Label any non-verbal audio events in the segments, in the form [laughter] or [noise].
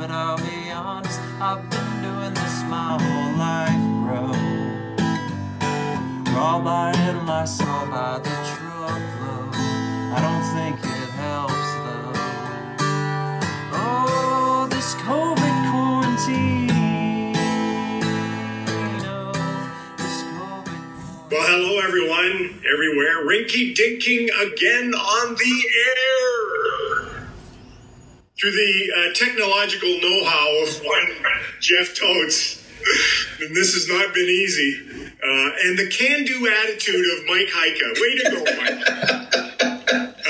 but I'll be honest, I've been doing this my whole life, bro. Raw by I saw by the truckload. I don't think it helps though. Oh, this COVID quarantine. Oh, this COVID quarantine. Well, hello everyone, everywhere. Rinky dinking again on the air. Through the uh, technological know-how of one Jeff Totes, and this has not been easy. Uh, and the can-do attitude of Mike Heika. Way to go, Mike.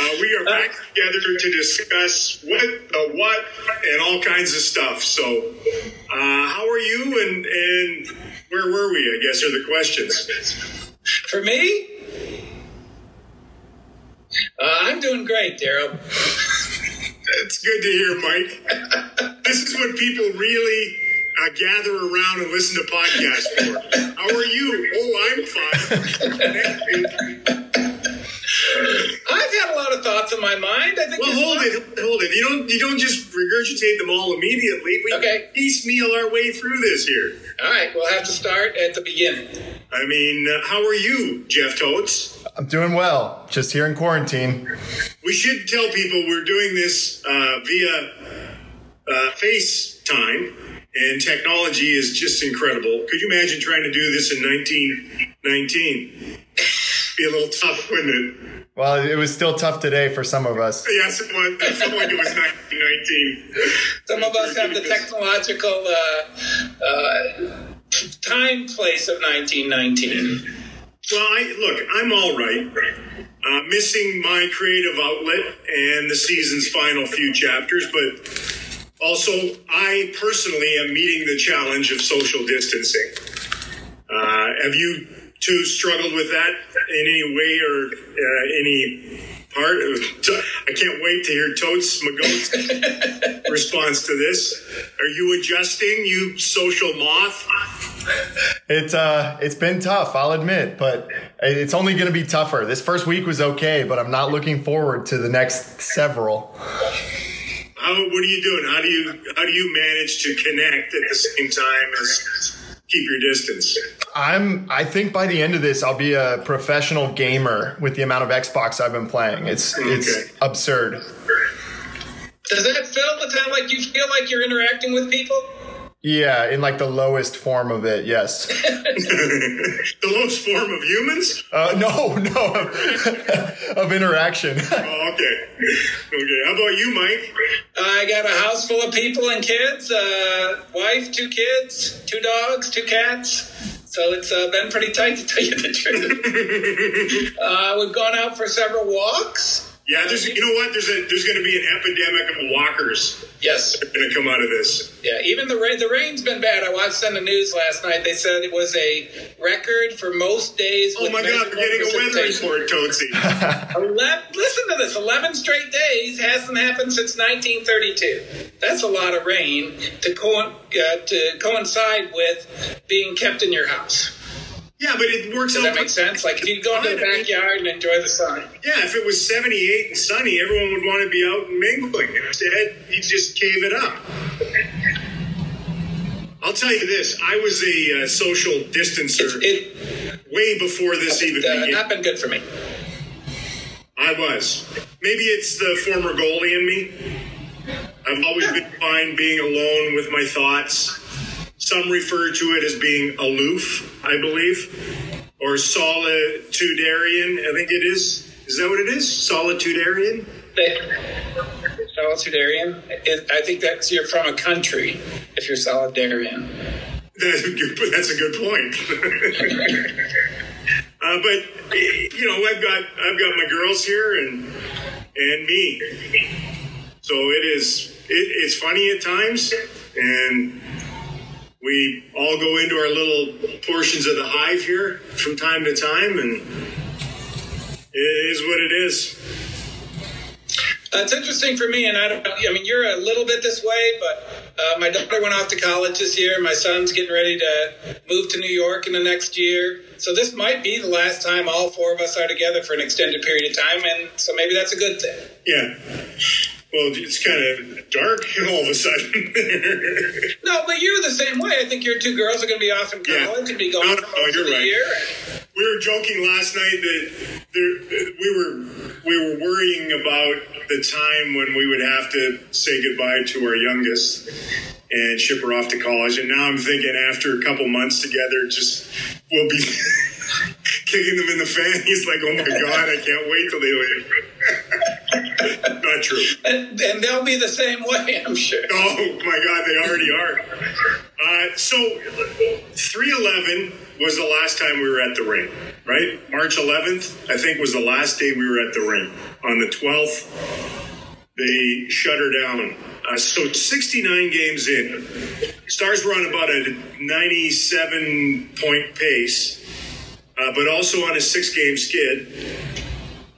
Uh, we are back together to discuss what, the what, and all kinds of stuff. So, uh, how are you, and and where were we? I guess are the questions. For me, uh, I'm doing great, Daryl. It's good to hear, Mike. [laughs] this is what people really uh, gather around and listen to podcasts for. How are you? Oh, I'm fine. Thank you. I've had a lot of thoughts in my mind. I think. Well, hold lot- it, hold it. You don't you don't just regurgitate them all immediately. We Okay. piecemeal our way through this here. All right, we'll have to start at the beginning. I mean, uh, how are you, Jeff Totes? I'm doing well. Just here in quarantine. We should tell people we're doing this uh, via uh, FaceTime, and technology is just incredible. Could you imagine trying to do this in 1919? Be a little tough, wouldn't it? Well, it was still tough today for some of us. Yes, it was. It felt like it was 1919. Some of us have the technological uh, uh, time place of 1919. Well, I, look, I'm all right. Uh, missing my creative outlet and the season's final few chapters, but also I personally am meeting the challenge of social distancing. Uh, have you two struggled with that in any way or uh, any part? I can't wait to hear Totes Magoat's [laughs] response to this. Are you adjusting, you social moth? It's uh, it's been tough. I'll admit, but it's only going to be tougher. This first week was okay, but I'm not looking forward to the next several. How, what are you doing? How do you how do you manage to connect at the same time as keep your distance? I'm. I think by the end of this, I'll be a professional gamer with the amount of Xbox I've been playing. It's it's absurd. Does that feel the time like you feel like you're interacting with people? Yeah, in like the lowest form of it. Yes. [laughs] the lowest form of humans? Uh, no, [laughs] no, of, [laughs] of interaction. Oh, okay. Okay. How about you, Mike? I got a house full of people and kids, uh, wife, two kids, two dogs, two cats. So it's uh, been pretty tight to tell you the truth. uh, we've gone out for several walks. Yeah, there's you know what? There's a there's going to be an epidemic of walkers Yes. going to come out of this. Yeah, even the rain, the rain's been bad. I watched on the news last night. They said it was a record for most days. Oh my God, we're getting a weather report, Tootsie. [laughs] Listen to this 11 straight days hasn't happened since 1932 that's a lot of rain to, co- uh, to coincide with being kept in your house Yeah, but it works does out. that make sense like if you go into the backyard and enjoy the sun Yeah, if it was 78 and sunny, everyone would want to be out and mingling. Instead, you just cave it up. I'll tell you this: I was a uh, social distancer it way before this even uh, began. not been good for me I was. Maybe it's the former goalie in me. I've always been fine being alone with my thoughts. Some refer to it as being aloof, I believe, or solitudarian. I think it is. Is that what it is? Solitudarian? solitarian It- i think that's you're from a country if you're solitarian That's a good, that's a good point. [laughs] uh, but you know, I've got I've got my girls here and and me. So it is it, it's funny at times, and we all go into our little portions of the hive here from time to time, and it is what it is. It's interesting for me, and I don't. I mean, you're a little bit this way, but uh, my daughter went off to college this year. My son's getting ready to move to New York in the next year. So this might be the last time all four of us are together for an extended period of time, and so maybe that's a good thing. Yeah. Well, it's kind of dark all of a sudden. [laughs] You're the same way. I think your two girls are going to be off in Yeah. college and be going No, for most of the right. year. we were joking last night that there, we were we were worrying about the time when we would have to say goodbye to our youngest and ship her off to college. And now I'm thinking after a couple months together, just we'll be [laughs] kicking them in the fan. He's like, "Oh my god, I can't wait till they leave." [laughs] Not true. And, and they'll be the same way, I'm sure. Oh my God, they already are. Uh, so, 311 was the last time we were at the ring, right? March 11th, I think, was the last day we were at the ring. On the 12th, they shut her down. Uh, so, 69 games in. Stars were on about a 97 point pace, uh, but also on a six game skid.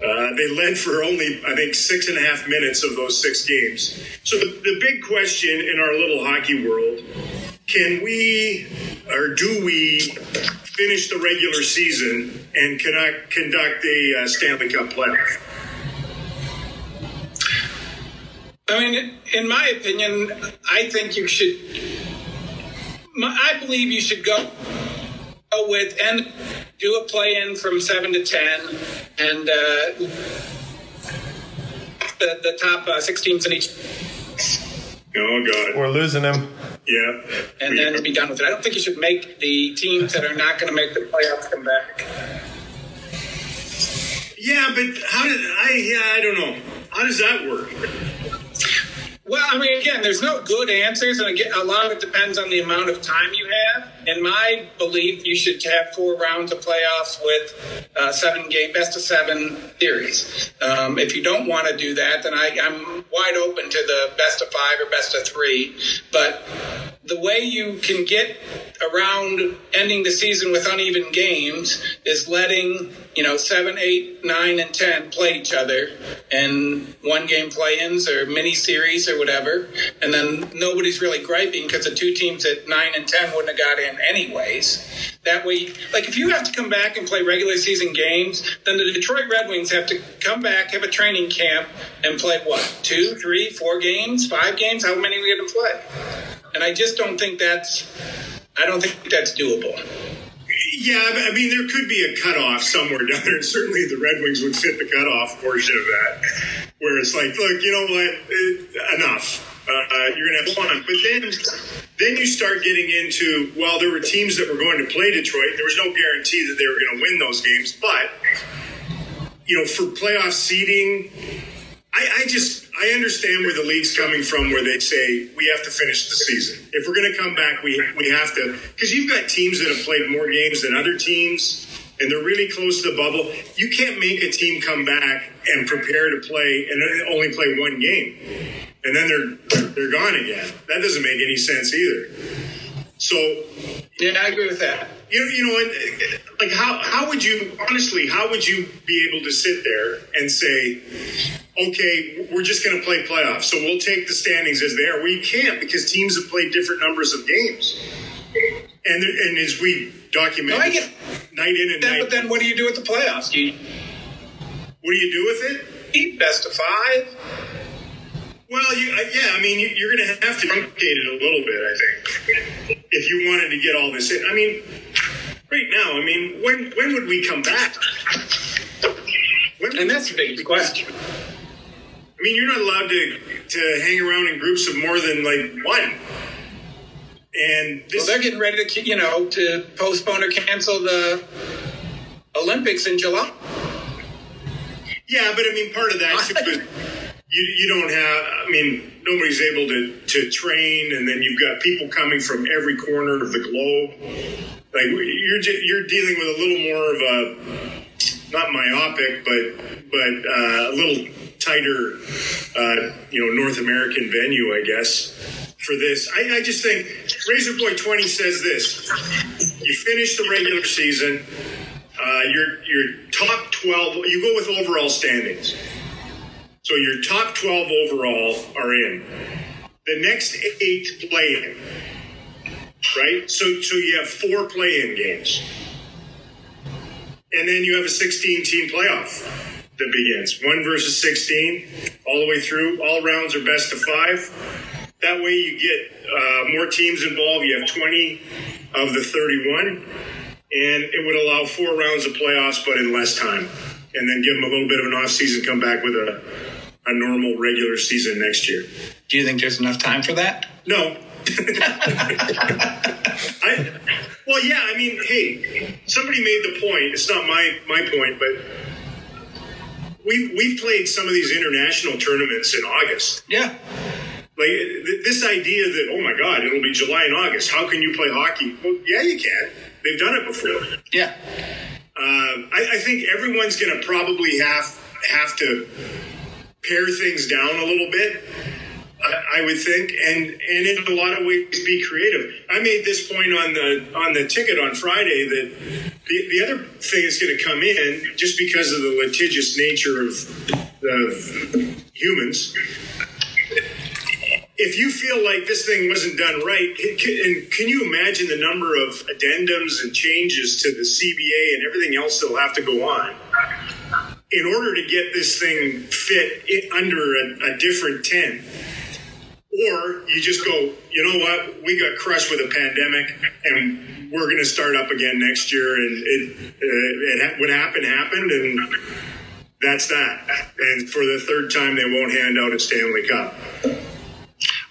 Uh, they led for only, I think, six and a half minutes of those six games. So the, the big question in our little hockey world can we or do we finish the regular season and conduct, conduct a uh, Stanley Cup playoff? I mean, in my opinion, I think you should. I believe you should go with and do a play in from seven to ten, and uh, the the top uh, six teams in each, Oh, God. We're losing him. Yeah. and then be done with it. I don't think you should make the teams that are not going to make the playoffs come back. Yeah, but how did I? Yeah, I don't know. How does that work? Well, I mean, again, there's no good answers, and again, a lot of it depends on the amount of time you have. In my belief, you should have four rounds of playoffs with uh, seven game, best of seven series. Um, if you don't want to do that, then I, I'm wide open to the best of five or best of three. But the way you can get around ending the season with uneven games is letting you know seven, eight, nine, and ten play each other, and one game play-ins or mini series or whatever, and then nobody's really griping because the two teams at nine and ten wouldn't have got in anyways. That way, like if you have to come back and play regular season games, then the Detroit Red Wings have to come back, have a training camp, and play what two, three, four games, five games? How many are we going to play? And I just don't think that's. I don't think that's doable. Yeah, I mean, there could be a cutoff somewhere down there. and Certainly, the Red Wings would fit the cutoff portion of that, where it's like, look, you know what, enough. Uh, you're going to have fun, but then, then you start getting into well, there were teams that were going to play Detroit. There was no guarantee that they were going to win those games, but you know, for playoff seeding, I, I just I understand where the league's coming from, where they say we have to finish the season. If we're going to come back, we we have to because you've got teams that have played more games than other teams, and they're really close to the bubble. You can't make a team come back and prepare to play and only play one game, and then they're they're gone again. That doesn't make any sense either. So Yeah, I agree with that. you you know, like how how would you honestly how would you be able to sit there and say, okay, we're just going to play playoffs, so we'll take the standings as they are. Well, you can't because teams have played different numbers of games, and and as we document No, night in and that, night, but then what do you do with the playoffs? Do you what do you do with it? keep best of five? Well, you, uh, yeah, I mean, you, you're going to have to truncate it a little bit, I think, if you wanted to get all this in. I mean, right now, I mean, when when would we come back? When, And that's a big question. I mean, you're not allowed to to hang around in groups of more than like one. And Well, they're getting ready to, you know, to postpone or cancel the Olympics in July. Yeah, but I mean, part of that too is you you don't have. I mean, nobody's able to to train, and then you've got people coming from every corner of the globe. Like you're you're dealing with a little more of a not myopic, but but uh, a little tighter, uh, you know, North American venue, I guess, for this. I, I just think Razor Boy Twenty says this: you finish the regular season, uh, your your top twelve, you go with overall standings. So your top twelve overall are in. The next eight play in. Right? So so you have four play in games. And then you have a 16 team playoff. that begins. One versus 16, all the way through. All rounds are best of five. That way you get uh, more teams involved. You have 20 of the 31, and it would allow four rounds of playoffs, but in less time. And then give them a little bit of an off season, come back with a, a normal regular season next year. Do you think there's enough time for that? No. [laughs] I, well, yeah. I mean, hey, somebody made the point. It's not my my point, but we we've played some of these international tournaments in August. Yeah. Like th- this idea that oh my God, it'll be July and August. How can you play hockey? Well, yeah, you can. They've done it before. Yeah. Um, I, I think everyone's going to probably have have to pare things down a little bit. I, I would think, and and in a lot of ways be creative. I made this point on the on the ticket on Friday that the, the other thing is going to come in just because of the litigious nature of, of humans. If you feel like this thing wasn't done right, can, and can you imagine the number of addendums and changes to the CBA and everything else that'll have to go on? in order to get this thing fit it under a, a, different 10 or you just go you know what? We got crushed with a pandemic and we're going to start up again next year and it, uh, it, it what happened happened and that's that. And for the third time they won't hand out a stanley cup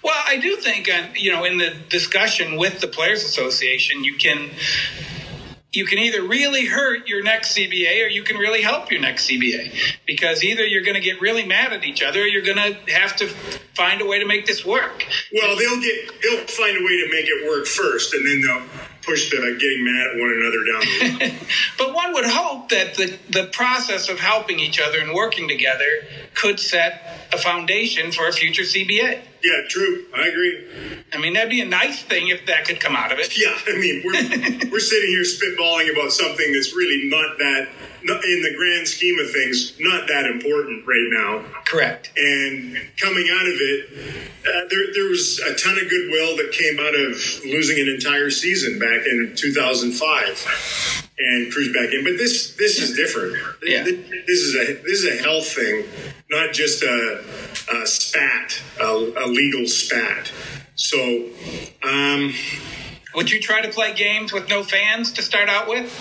well, I do think, uh, you know, in the discussion with the Players Association, you can you can either really hurt your next CBA or you can really help your next CBA because either you're going to get really mad at each other or you're going to have to find a way to make this work. Well, they'll get they'll find a way to make it work first, and then they'll push the getting mad at one another down. [laughs] but one would hope that the the process of helping each other and working together could set a foundation for a future CBA. Yeah, true. I agree. I mean, that'd be a nice thing if that could come out of it. Yeah, I mean, we're [laughs] we're sitting here spitballing about something that's really not that, in the grand scheme of things, not that important right now. Correct. And coming out of it, uh, there there was a ton of goodwill that came out of losing an entire season back in 2005 and cruise back in. But this this is different. Yeah. This is a this is a health thing, not just a, a spat, a, a, legal spat. So, um, would you try to play games with no fans to start out with?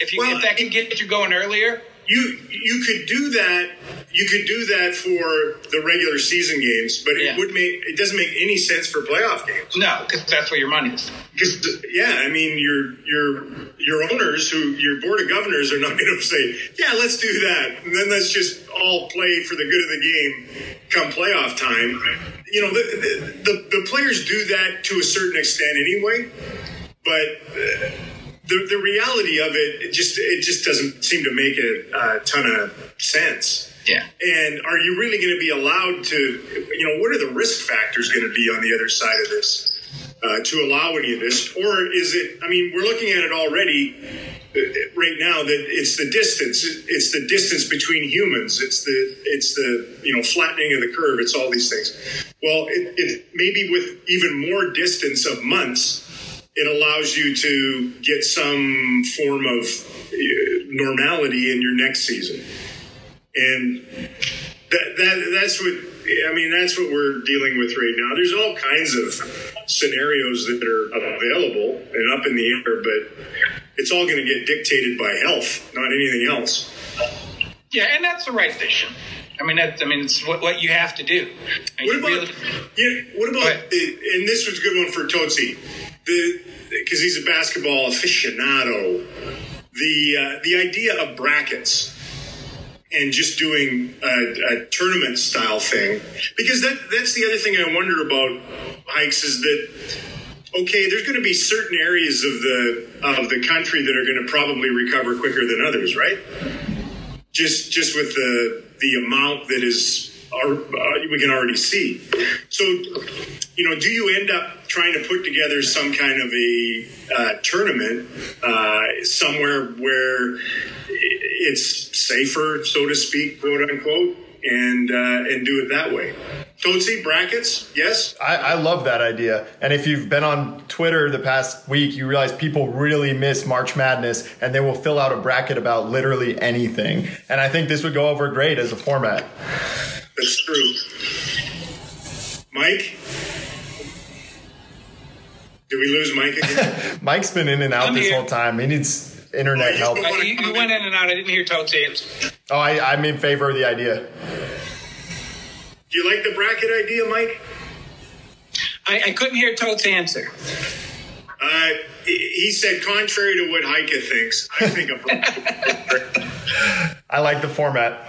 If you well, if that can get you going earlier you you could do that. You could do that for the regular season games, but yeah. it would make it doesn't make any sense for playoff games. No, because that's where your money is. Because yeah, I mean your your your owners, who your board of governors, are not going [laughs] to say, yeah, let's do that, and then let's just all play for the good of the game come playoff time. You know, the the, the, the players do that to a certain extent anyway, but. Uh, the, the reality of it, it just it just doesn't seem to make a, a ton of sense. Yeah. And are you really going to be allowed to, you know, what are the risk factors going to be on the other side of this uh, to allow any of this? Or is it, I mean, we're looking at it already uh, right now that it's the distance, it's the distance between humans, it's the, it's the, you know, flattening of the curve, it's all these things. Well, it, it maybe with even more distance of months, it allows you to get some form of uh, normality in your next season. And that, that that's what I mean. That's what we're dealing with right now. There's all kinds of scenarios that are available and up in the air, but it's all going to get dictated by health, not anything else. Yeah, and that's the right decision. I mean, that, I mean, it's what, what you have to do. what about? Really, yeah, what about? And this was a good one for Tootsie the because he's a basketball aficionado. The uh, the idea of brackets and just doing a, a, tournament style thing because that that's the other thing I wonder about hikes is that okay there's going to be certain areas of the of the country that are going to probably recover quicker than others right just just with the the amount that is uh, we can already see so you know do you end up trying to put together some kind of a uh, tournament uh, somewhere where it's safer, so to speak, quote unquote, and uh, and do it that way. Tootsie brackets, yes. I, I love that idea. And if you've been on Twitter the past week, you realize people really miss March Madness and they will fill out a bracket about literally anything. And I think this would go over great as a format. That's true. Mike? Did we lose Mike again? [laughs] Mike's been in and out I'm this here. whole time. He needs internet Oh, help. you- Uh, you, you went in and out. I didn't hear Toad's answer. Oh, I, I'm in favor of the idea. Do you like the bracket idea, Mike? I, I couldn't hear Toad's answer. Uh, he he said, contrary to what Heika thinks, I think a [laughs] bracket. I like the format.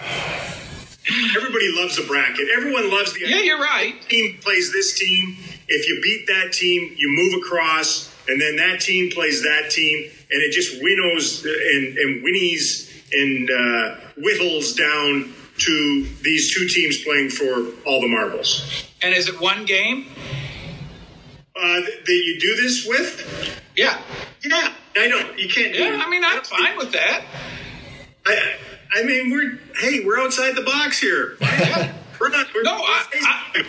Everybody loves a bracket. Everyone loves the Yeah, you're right. team plays this team. If you beat that team, you move across, and then that team plays that team, and it just winnows and, and whinnies and uh, whittles down to these two teams playing for all the marbles. And is it one game? Uh, that you do this with? Yeah. Yeah, I don't. You can't do Yeah, I mean, I'm fine with that. I, I mean, we're hey, we're outside the box here. [laughs] we're not. We're, No, I-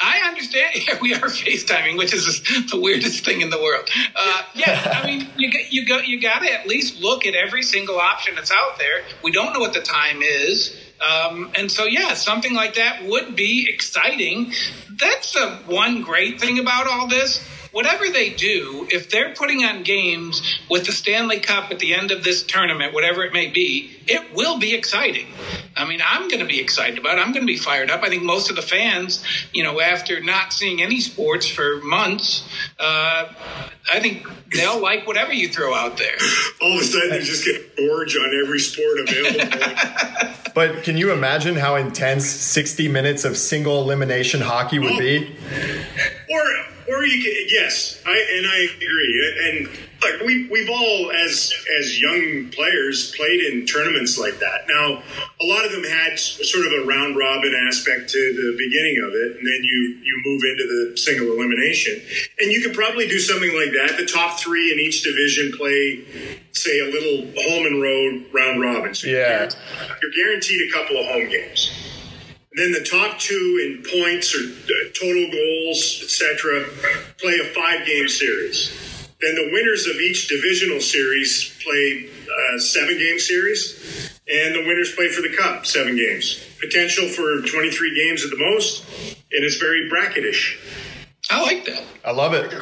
I understand. [laughs] Yeah, we are FaceTiming, which is the weirdest thing in the world. Uh, yeah, I mean, you got- you go you got to at least look at every single option that's out there. We don't know what the time is, um, and so yeah, something like that would be exciting. That's the one great thing about all this. Whatever they do, if they're putting on games with the Stanley Cup at the end of this tournament, whatever it may be, it will be exciting. I mean, I'm going to be excited about it. I'm going to be fired up. I think most of the fans, you know, after not seeing any sports for months, uh, I think they'll like whatever you throw out there. [laughs] all of a sudden they just get gorge on every sport available. [laughs] But can you imagine how intense 60 minutes of single elimination hockey would be? or or you can yes, I and I agree. And like we we've all as as young players played in tournaments like that. Now a lot of them had sort of a round robin aspect to the beginning of it, and then you you move into the single elimination, and you could probably do something like that. The top three in each division play, say, a little home and road round robin. So Yeah. you're guaranteed a couple of home games. Then the top two in points or uh, total goals, etc., play a five-game series. Then the winners of each divisional series play a seven-game series, and the winners play for the cup, seven games. Potential for 23 games at the most, and it's very bracketish. I like that. I love it.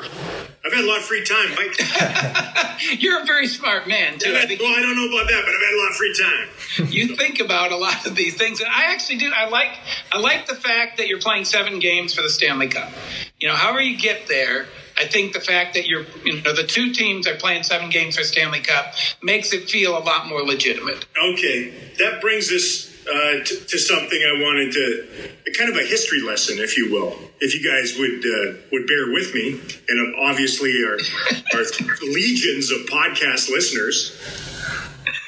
I've had a lot of free time, Mike. [laughs] You're a very smart man too. I've I think well, I don't know about that, but I've had a lot of free time. you think about a lot of these things, and I actually do. I like I like the fact that you're playing seven games for the Stanley Cup. You know, however you get there, I think the fact that you're you know the two teams are playing seven games for Stanley Cup makes it feel a lot more legitimate. Okay, that brings us uh, to, to something I wanted to, kind of a history lesson, if you will. If you guys would uh, would bear with me, and obviously our our legions of podcast listeners.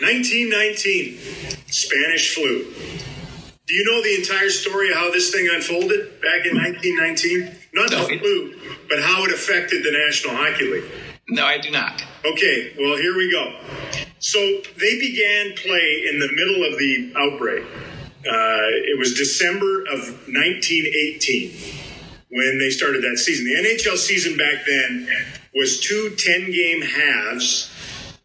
1919, Spanish flu. Do you know the entire story of how this thing unfolded back in 1919? Not No, the flu, but how it affected the National Hockey League. No, I do not. Okay, well, here we go. So they began play in the middle of the outbreak. Uh, it was December of 1918 when they started that season. The NHL season back then was two 10 game halves,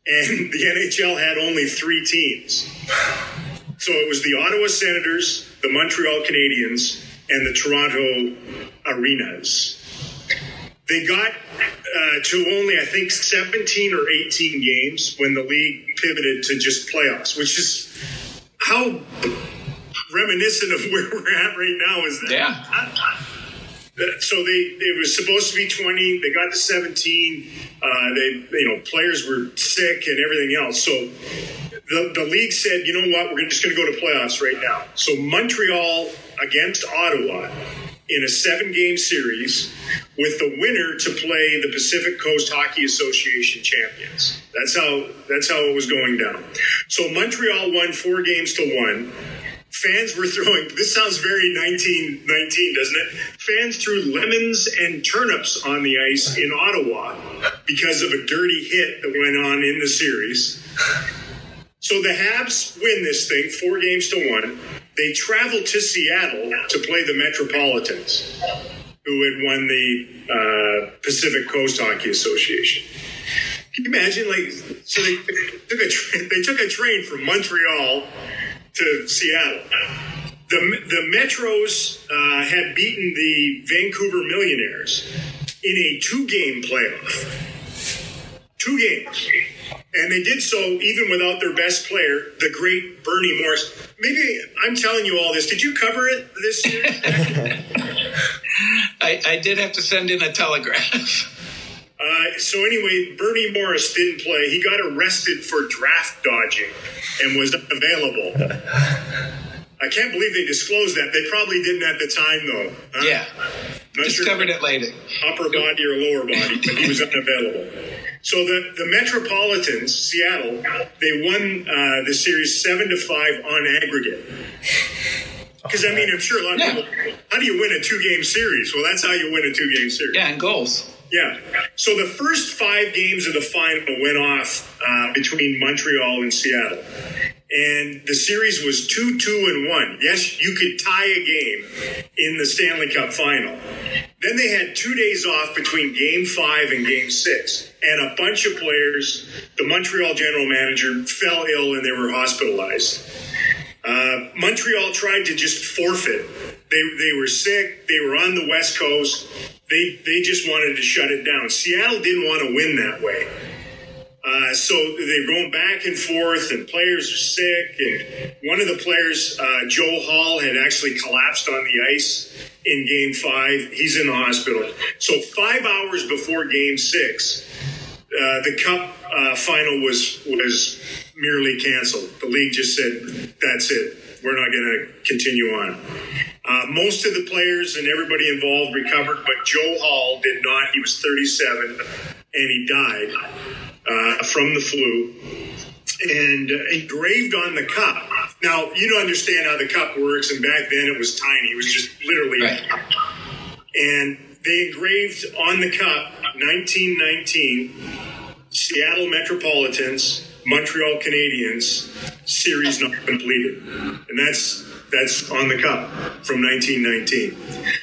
and [laughs] the NHL had only three teams. So it was the Ottawa Senators, the Montreal Canadiens, and the Toronto Arenas. They got uh, to only, I think, 17 or 18 games when the league pivoted to just playoffs, which is how reminiscent of [laughs] where we're at right now is that. Yeah. So they it was supposed to be 20. They got to 17. Uh, they you know players were sick and everything else. So the the league said, you know what, we're just going to go to playoffs right now. So Montreal against Ottawa in a seven game series with the winner to play the Pacific Coast Hockey Association champions. That's how that's how it was going down. So Montreal won four games to one. Fans were throwing, this sounds very 1919, doesn't it? Fans threw lemons and turnips on the ice in Ottawa because of a dirty hit that went on in the series. So the Habs win this thing, four games to one. They traveled to Seattle to play the Metropolitans, who had won the uh, Pacific Coast Hockey Association. Can you imagine? Like, so they took a tra- they took a train from Montreal to Seattle. The the Metros uh, had beaten the Vancouver Millionaires in a two game playoff. Two games. And they did so even without their best player, the great Bernie Morris. Maybe I'm telling you all this. Did you cover it this year? [laughs] I, I did have to send in a telegraph. Uh, so anyway, Bernie Morris didn't play. He got arrested for draft dodging and was unavailable. I can't believe they disclosed that. They probably didn't at the time, though. Huh? Yeah. Not sure Discovered it later. upper body or lower body, but he was unavailable. So the, the Metropolitans, Seattle, they won uh, the series seven to five on aggregate. Because I mean, I'm sure a lot of Yeah. people. How do you win a two game series? Well, that's how you win a two game series. Yeah, and goals. Yeah. So the first five games of the final went off uh, between Montreal and Seattle. And the series was 2 2 and 1. Yes, you could tie a game in the Stanley Cup final. Then they had two days off between game five and game six. And a bunch of players, the Montreal general manager, fell ill and they were hospitalized. Uh, Montreal tried to just forfeit. They, they were sick. They were on the West Coast. They, they just wanted to shut it down. Seattle didn't want to win that way. Uh, so they're going back and forth, and players are sick. And one of the players, uh, Joe Hall, had actually collapsed on the ice in Game Five. He's in the hospital. So five hours before Game Six, uh, the Cup uh, final was was merely canceled. The league just said, "That's it. We're not going to continue on." Uh, most of the players and everybody involved recovered, but Joe Hall did not. He was 37, and he died uh, from the flu and uh, engraved on the cup. Now, you don't understand how the cup works, and back then it was tiny. It was just literally Right. And they engraved on the cup 1919 Seattle Metropolitans, Montreal Canadiens, series not completed. And that's that's on the cup from 1919.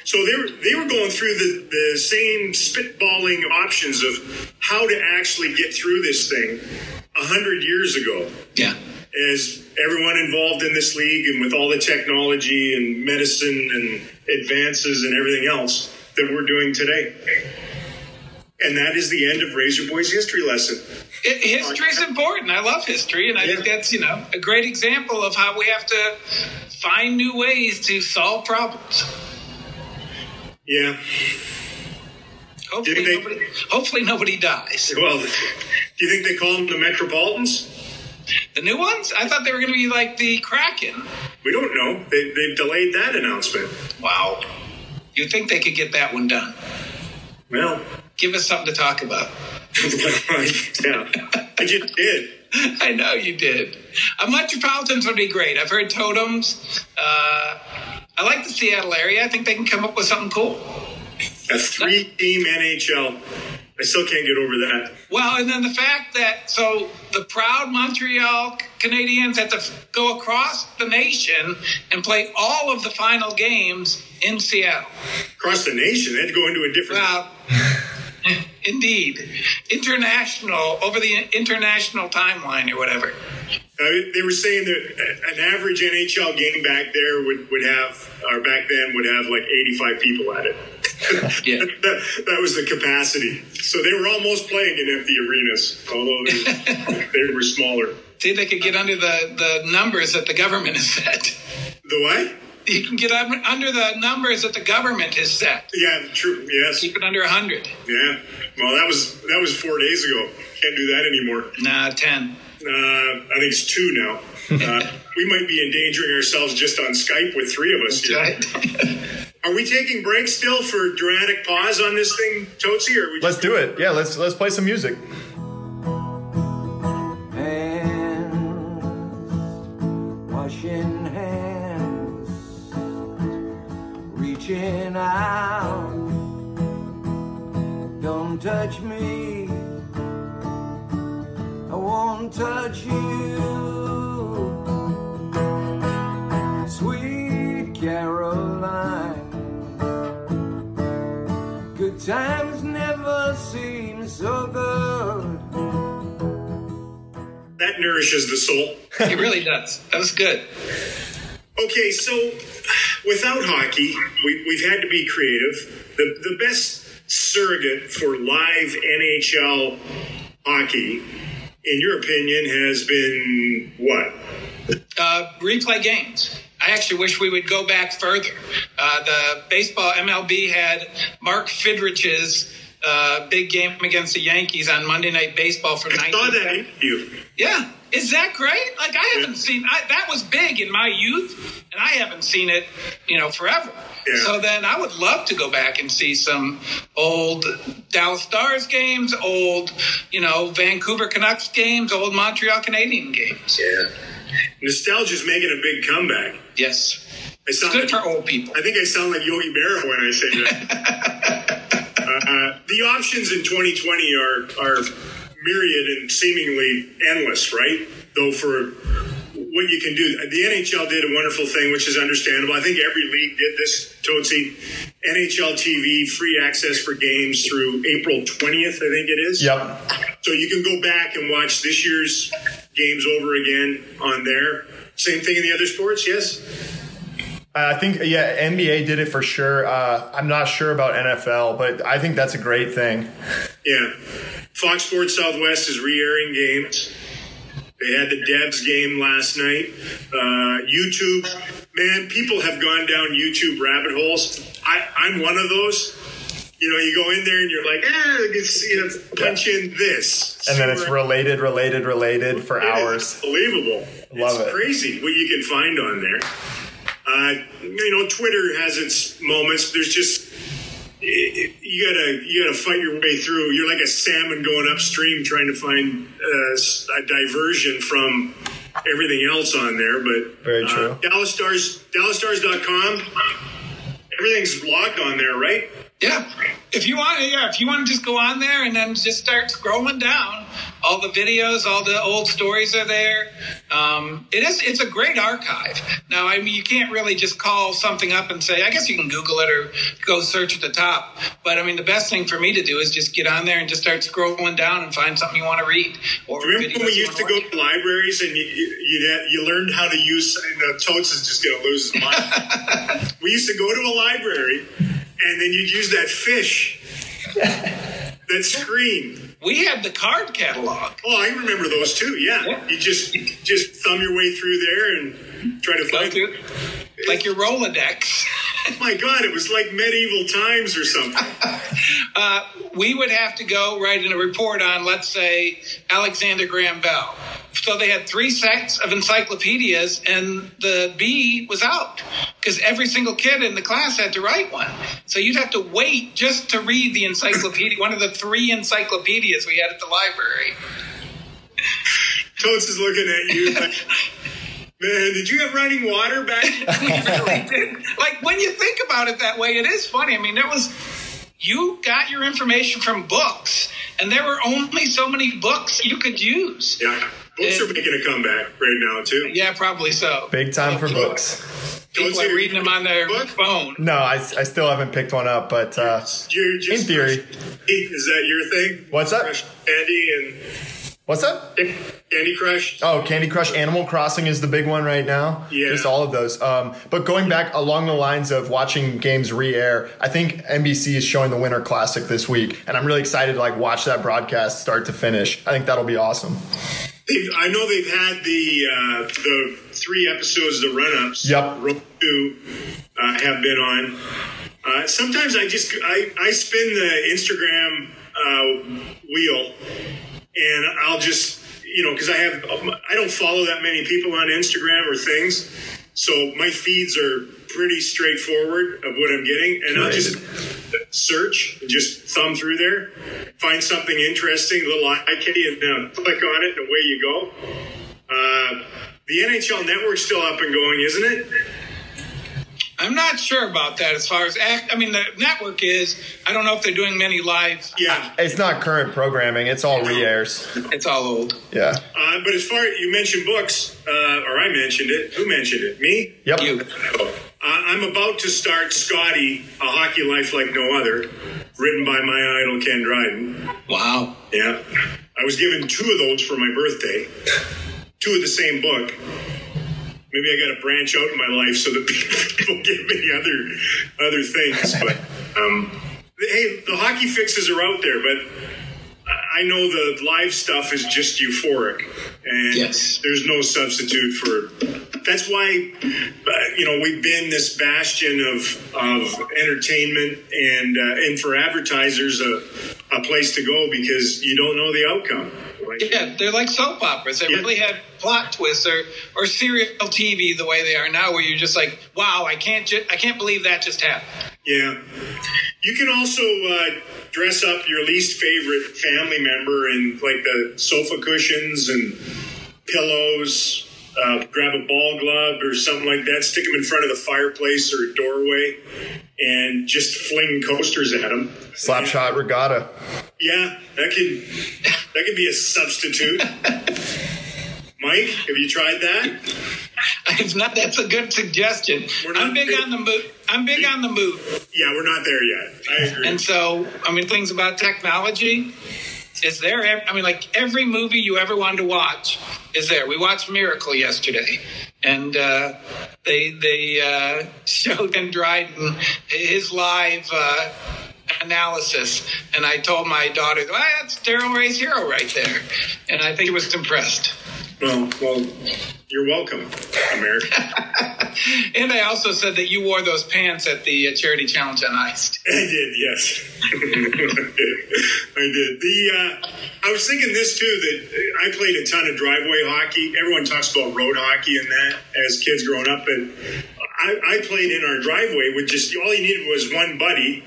So they were they were going through the, the same spitballing options of how to actually get through this thing a hundred years ago Yeah. as everyone involved in this league and with all the technology and medicine and advances and everything else that we're doing today. And that is the end of Razor Boy's history lesson. It, history is important. I love history, and I think that's you know a great example of how we have to find new ways to solve problems. Yeah. Hopefully, they- nobody, hopefully nobody dies. [laughs] Well, do you think they call them the Metropolitans? The new ones? I thought they were going to be like the Kraken. We don't know. They, they've delayed that announcement. Wow. You'd think they could get that one done. Well, Give us something to talk about. [laughs] yeah. I just did. [laughs] I know you did. A Metropolitans would be great. I've heard totems. Uh, I like the Seattle area. I think they can come up with something cool. A three team NHL. I still can't get over that. Well, and then the fact that so the proud Montreal Canadiens had to go across the nation and play all of the final games in Seattle. Across the nation, they had to go into a different. Well, [laughs] indeed, international over the international timeline or whatever. Uh, they were saying that an average NHL game back there would, would have, or back then would have like 85 people at it. [laughs] [laughs] Yeah. that, that was the capacity. So they were almost playing in empty arenas, although they, [laughs] they were smaller. See, they could get under the, the numbers that the government has set. The what? You can get under the numbers that the government has set. Yeah, true. Yes. Keep it under 100. Yeah. Well, that was that was four days ago. Can't do that anymore. Nah, 10. Uh, I think it's two now. [laughs] Uh, we might be endangering ourselves just on Skype with three of us here. Right? [laughs] Are we taking breaks still for dramatic pause on this thing, Tootsie? Or are we Let's do it. Yeah, let's let's play some music. Touch me, I won't touch you. Sweet Caroline. Good times never seem so good. That nourishes the soul. [laughs] It really does. That was good. Okay, so without hockey, we, we've had to be creative. The, the best surrogate for live NHL hockey, in your opinion, has been what? Uh, replay games. I actually wish we would go back further. Uh, the baseball MLB had Mark Fidrych's uh, big game against the Yankees on Monday Night Baseball from I saw that 1970. interview. Yeah, is that great? Like I haven't seen I, that was big in my youth, and I haven't seen it, you know, forever. Yeah. So then I would love to go back and see some old Dallas Stars games, old, you know, Vancouver Canucks games, old Montreal Canadian games. Yeah. Nostalgia's making a big comeback. Yes, I it's sound good like, for old people. I think I sound like Yogi Berra when I say that. [laughs] uh, the options in 2020 are are myriad and seemingly endless, right? Though for what you can do, the NHL did a wonderful thing, which is understandable. I think every league did this. Tootsie, NHL TV, free access for games through April 20th, I think it is. Yep. So you can go back and watch this year's games over again on there. Same thing in the other sports, yes? I think yeah, NBA did it for sure. Uh, I'm not sure about NFL, but I think that's a great thing. Yeah. Fox Sports Southwest is re-airing games. They had the Devs game last night. Uh, YouTube, man, people have gone down YouTube rabbit holes. I, I'm one of those. You know, you go in there and you're like, eh, it's, you know, punch in this. And then it's related, related, related for hours. Unbelievable. Love it's it. crazy what you can find on there. Uh, you know, Twitter has its moments. There's just you gotta you gotta fight your way through. You're like a salmon going upstream trying to find uh, a diversion from everything else on there. But Very uh, true. Dallas Stars, DallasStars.com. Everything's logged on there, right? Yeah. If you want, yeah, if you want to just go on there and then just start scrolling down, all the videos, all the old stories are there. Um, it is, it's a great archive. Now, I mean, you can't really just call something up and say, I guess you can Google it or go search at the top. But I mean, the best thing for me to do is just get on there and just start scrolling down and find something you want to read. Or Remember when we used to go to libraries and you you, had, you learned how to use? And uh, Totes is just going to lose his mind. [laughs] we used to go to a library and then you'd use that fish, [laughs] that screen. We had the card catalog. Oh, I remember those too. Yeah, Yeah. you just just thumb your way through there and try to find. through- Like your Rolodex. Oh [laughs] my God, it was like medieval times or something. [laughs] uh, we would have to go write in a report on, let's say, Alexander Graham Bell. So they had three sets of encyclopedias, and the B was out because every single kid in the class had to write one. So you'd have to wait just to read the encyclopedia, one of the three encyclopedias we had at the library. Totes is looking at you. [laughs] Like, Man, did you have running water back? We [laughs] [laughs] really did. Like when you think about it that way, it is funny. I mean, there was you got your information from books, and there were only so many books you could use. yeah, books are making a comeback right now too. Yeah, probably so. Big time for books. People are reading them on their Book? phone. No, I, I still haven't picked one up, but uh, You're just In theory. Is that your thing? What's that? Crush Candy and what's that? Candy Crush. Oh, Candy Crush Animal Crossing is the big one right now. Yeah. Just all of those. Um, but going back along the lines of watching games re-air, I think NBC is showing the Winter Classic this week, and I'm really excited to like watch that broadcast start to finish. I think that'll be awesome. They've, I know they've had the uh, the three episodes, the run-ups. Yep. Roku uh, have been on. Uh, sometimes I just I, I spin the Instagram uh, wheel, and I'll just you know because I have I don't follow that many people on Instagram or things, so my feeds are pretty straightforward of what I'm getting, and I'll just search just thumb through there, find something interesting, little eye kitty, and uh, click on it, and away you go. Uh, the NHL Network's still up and going, isn't it? I'm not sure about that as far as act. I mean, the network is. I don't know if they're doing many live. Yeah. It's not current programming; it's all re-airs. It's all old. Yeah. Uh, but as far as you mentioned books, uh, or I mentioned it, who mentioned it? Me? Yep. You. Uh, I'm about to start Scotty, A Hockey Life Like No Other, written by my idol Ken Dryden. Wow. Yeah. I was given two of those for my birthday, two of the same book. Maybe I got to branch out in my life so that [laughs] people give me other other things. But um, hey, the hockey fixes are out there, but I know the live stuff is just euphoric, and Yes. there's no substitute for. That's why, uh, you know, we've been this bastion of of entertainment and uh, and for advertisers a a place to go because you don't know the outcome. Like, Yeah, they're like soap operas. They Yeah. really have plot twists or, or serial TV the way they are now, where you're just like, wow, I can't ju- I can't believe that just happened. Yeah. You can also uh, dress up your least favorite family member in like the sofa cushions and pillows. Uh, grab a ball glove or something like that, stick them in front of the fireplace or a doorway, and just fling coasters at them. Slapshot regatta. Yeah, that could that could be a substitute. Mike, have you tried that? It's not. That's a good suggestion. I'm big big- on the move. I'm big on the move. Yeah, we're not there yet. I agree. And so, I mean, things about technology is there. I mean, like every movie you ever wanted to watch is there. We watched Miracle yesterday, and uh, they they uh, [laughs] showed Ken Dryden his live. Uh, analysis and i told my daughter well that's Daryl Reaugh's hero right there and i think he was impressed well, well, you're welcome, America. [laughs] and i also said that you wore those pants at the uh, charity challenge on ice I did, yes. [laughs] I did. The uh, I was thinking this too that I played a ton of driveway hockey. Everyone talks about road hockey and that as kids growing up, but I, I played in our driveway with just all you needed was one buddy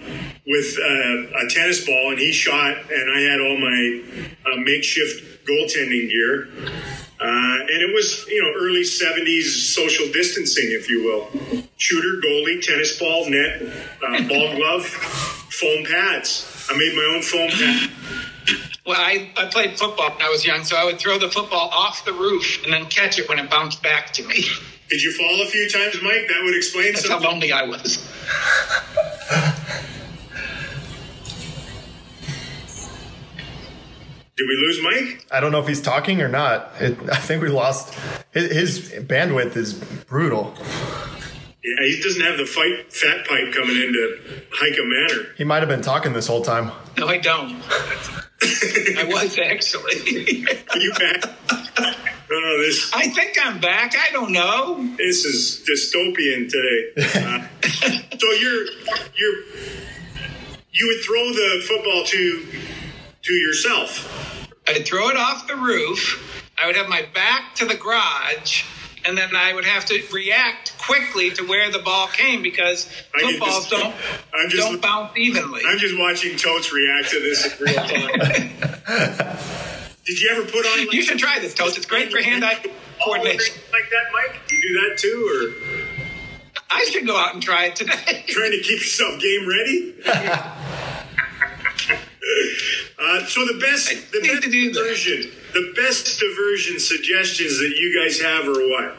with uh, a tennis ball, and he shot, and I had all my uh, makeshift goaltending gear. Uh, and it was, you know, early 70s social distancing, if you will. Shooter, goalie, tennis ball, net, uh, ball glove, foam pads. I made my own foam pad. Well, I, I played football when I was young, so I would throw the football off the roof and then catch it when it bounced back to me. Did you fall a few times, Mike? That would explain something. That's how lonely I was. Did we lose Mike? I don't know if he's talking or not. It, I think we lost. His, his bandwidth is brutal. Yeah, he doesn't have the fight fat pipe coming into Heika Manor. He might have been talking this whole time. No, I don't. [laughs] I was actually. Are you back? No, no, this I think I'm back. I don't know. this is dystopian today. Uh, [laughs] so you're you're you would throw the football to to yourself. I'd throw it off the roof. I would have my back to the garage, and then I would have to react quickly to where the ball came because I get footballs this- don't I'm just- don't bounce evenly. I'm just watching Totes react to this in real time. [laughs] Did you ever put on? You should try this, Toast. It's great for hand-eye coordination. like that, Mike? You do that too, or I should go out and try it today. [laughs] trying to keep yourself game ready? [laughs] uh, so the best, the best to do that. The best diversion suggestions that you guys have are what?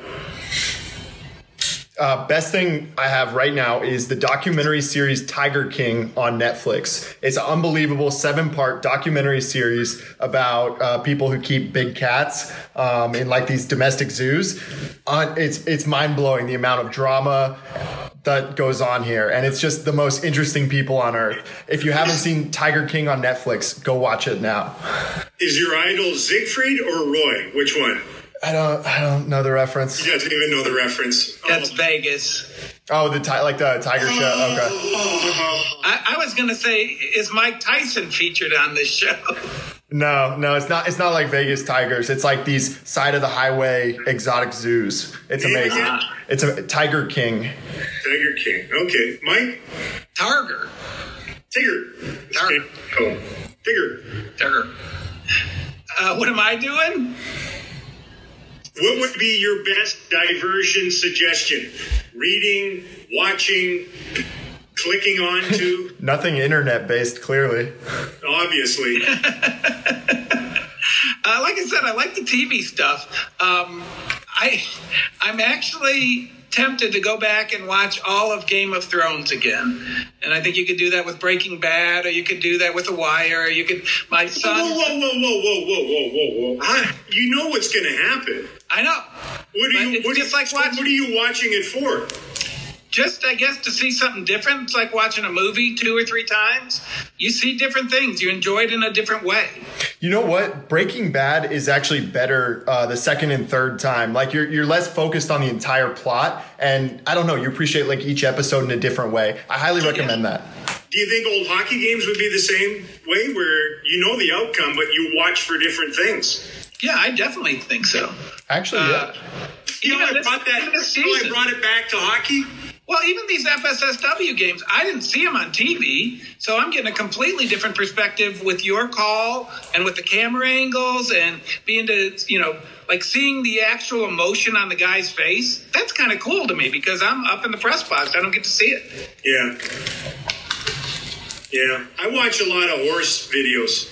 Uh, best thing I have right now is the documentary series Tiger King on Netflix. It's an unbelievable seven part documentary series about uh, people who keep big cats um, in like these domestic zoos. Uh, it's it's mind blowing the amount of drama that goes on here, and it's just the most interesting people on earth. If you haven't seen Tiger King on Netflix, go watch it now. Is your idol Siegfried or Roy? Which one? I don't I don't know the reference. He don't even know the reference. That's Oh. Vegas. Oh, the ti- like the Tiger show. Okay. I, I was going to say, is Mike Tyson featured on this show? No, no, it's not. It's not like Vegas Tigers. It's like these side of the highway exotic zoos. It's amazing. yeah. It's a Tiger King. Tiger King. Okay, Mike. Targer. Tigger. Tiger. Oh, Tigger. Targer. Uh, what am I doing? What would be your best diversion suggestion? Reading, watching, clicking on [laughs] to, Nothing internet based, clearly. obviously. [laughs] Uh, like I said, I like the TV stuff. Um, I, I'm actually tempted to go back and watch all of Game of Thrones again. And I think you could do that with Breaking Bad, or you could do that with The Wire, or you could. My Whoa, son. whoa, whoa, whoa, whoa, whoa, whoa, whoa, whoa! I, you know what's going to happen. I know. What are you? What, just like watching- what are you watching it for? just I guess to see something different. It's like watching a movie two or three times. You see different things. You enjoy it in a different way. You know what? Breaking Bad is actually better uh, the second and third time. Like you're you're less focused on the entire plot, and I don't know. You appreciate like each episode in a different way. I highly recommend that. Do you think old hockey games would be the same way, where you know the outcome, but you watch for different things? Yeah, I definitely think so. Actually, Uh, yeah. You know, Even I brought that. even this you know, I brought it back to hockey. Well, even these FSSW games, I didn't see them on TV, so I'm getting a completely different perspective with your call and with the camera angles and being to, you know, like seeing the actual emotion on the guy's face. That's kind of cool to me because I'm up in the press box. I don't get to see it. Yeah. Yeah, I watch a lot of horse videos.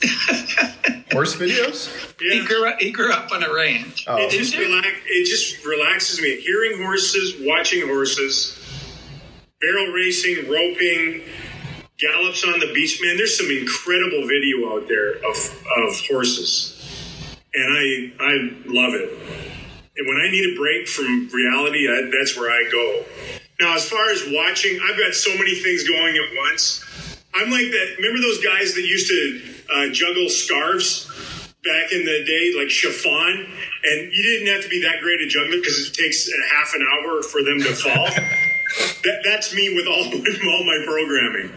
[laughs] Horse videos. He Yeah. grew up. He grew up on a ranch. Oh. It just relax. It just relaxes me. Hearing horses, watching horses, barrel racing, roping, gallops on the beach. Man, there's some incredible video out there of of horses, and I I love it. And when I need a break from reality, I, that's where I go. Now, as far as watching, I've got so many things going at once. I'm like that. Remember those guys that used to uh, juggle scarves back in the day, like chiffon, and you didn't have to be that great at juggling because it takes a half an hour for them to fall. [laughs] that, that's me with all [laughs] with all my programming.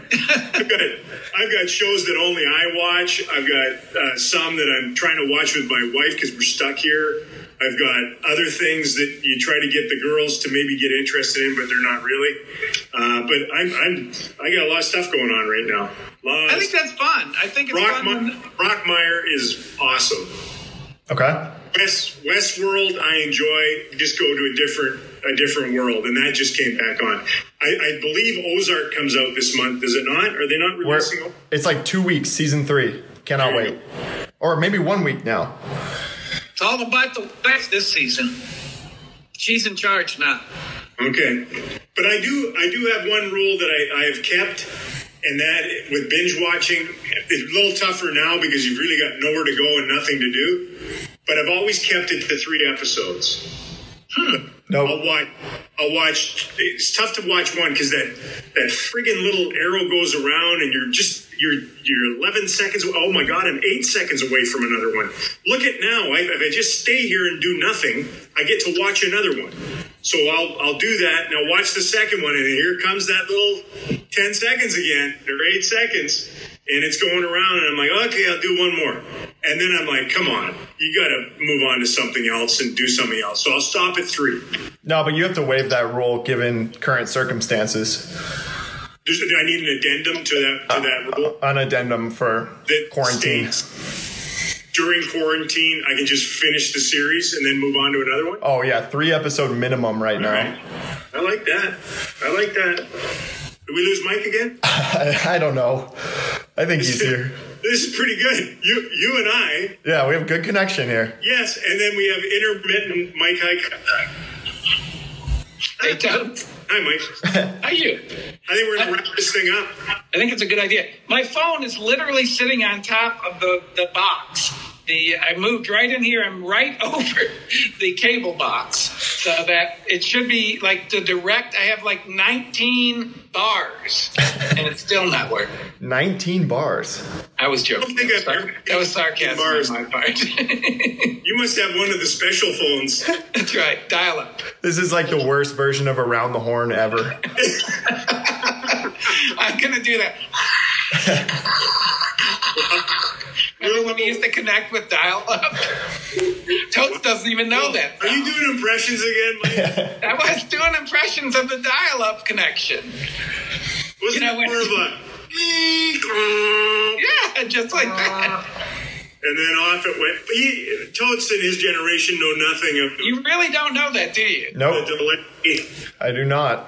I've got I've got shows that only I watch. I've got uh, some that I'm trying to watch with my wife because we're stuck here. I've got other things that you try to get the girls to maybe get interested in, but they're not really. Uh, but I'm, I'm I got a lot of stuff going on right now. Lot I think that's fun. I think it's Brock, fun. when- Brockmire is awesome. Okay. West Westworld, I enjoy. Just go to a different a different world, and that just came back on. I, I believe Ozark comes out this month. Does it not? Are they not We're, releasing? it's like two weeks, season three. Cannot wait. Or maybe one week now. It's all about the West this season. She's in charge now. Okay, but I do I do have one rule that I, I have kept, and that with binge watching, it's a little tougher now because you've really got nowhere to go and nothing to do. But I've always kept it to three episodes. Hmm. No. I'll watch. I'll watch. It's tough to watch one because that that friggin' little arrow goes around, and you're just you're you're 11 seconds. Oh my god, I'm eight seconds away from another one. Look at now. I, if I just stay here and do nothing, I get to watch another one. So I'll I'll do that. Now watch the second one, and here comes that little 10 seconds again, or eight seconds, and it's going around, and I'm like, okay, I'll do one more. And then I'm like, come on, you got to move on to something else and do something else. So I'll stop at three. No, but you have to waive that rule given current circumstances. Do I need an addendum to that to that uh, rule? An addendum for That quarantine. during quarantine, I can just finish the series and then move on to another one. Oh yeah, three episode minimum right now. Right. I like that. I like that. Did we lose Mike again? I, [laughs] I don't know. I think he's here. This is pretty good. You you and I, Yeah, we have good connection here. yes, and then we have intermittent Mike. Hi, Hey, Toad. hi Mike. How you? I think we're gonna wrap this thing up. I think it's a good idea. My phone is literally sitting on top of the, the box. The I moved right in here. I'm right [laughs] over the cable box, so that it should be like the direct. I have like 19 bars, and it's still not working. 19 bars. I was joking. I don't think That was, I've sar- that was sarcasm Bars. on my part. [laughs] You must have one of the special phones. That's right. Dial up. This is like the worst version of Around the Horn ever. [laughs] I'm gonna do that. Remember when we used to connect with dial up? Totes doesn't even know that. Are you doing impressions again, Mike? [laughs] I was doing impressions of the dial up connection. What's You know, when- more of [laughs] Yeah, just like that. and then off it went. He, Toads and his generation know nothing of You really don't know that, do you? Nope, the delay. I do not.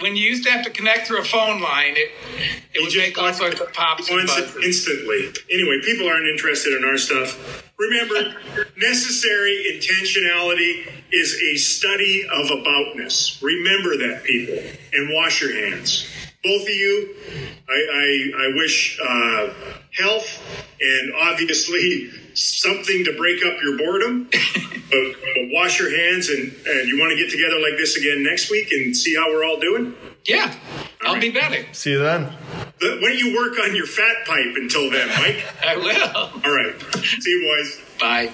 When you used to have to connect through a phone line, it, it would make all sorts of pops and Once instantly. Anyway, people aren't interested in our stuff. Remember, [laughs] necessary intentionality is a study of aboutness. Remember that, people, and wash your hands. Both of you, I, I, I wish uh, health and obviously something to break up your boredom. [laughs] but, but wash your hands, and, and you want to get together like this again next week and see how we're all doing? Yeah, I'll be better. See you then. The- Why don't you work on your fat pipe until then, Mike? [laughs] I will. All right. See you, boys. Bye.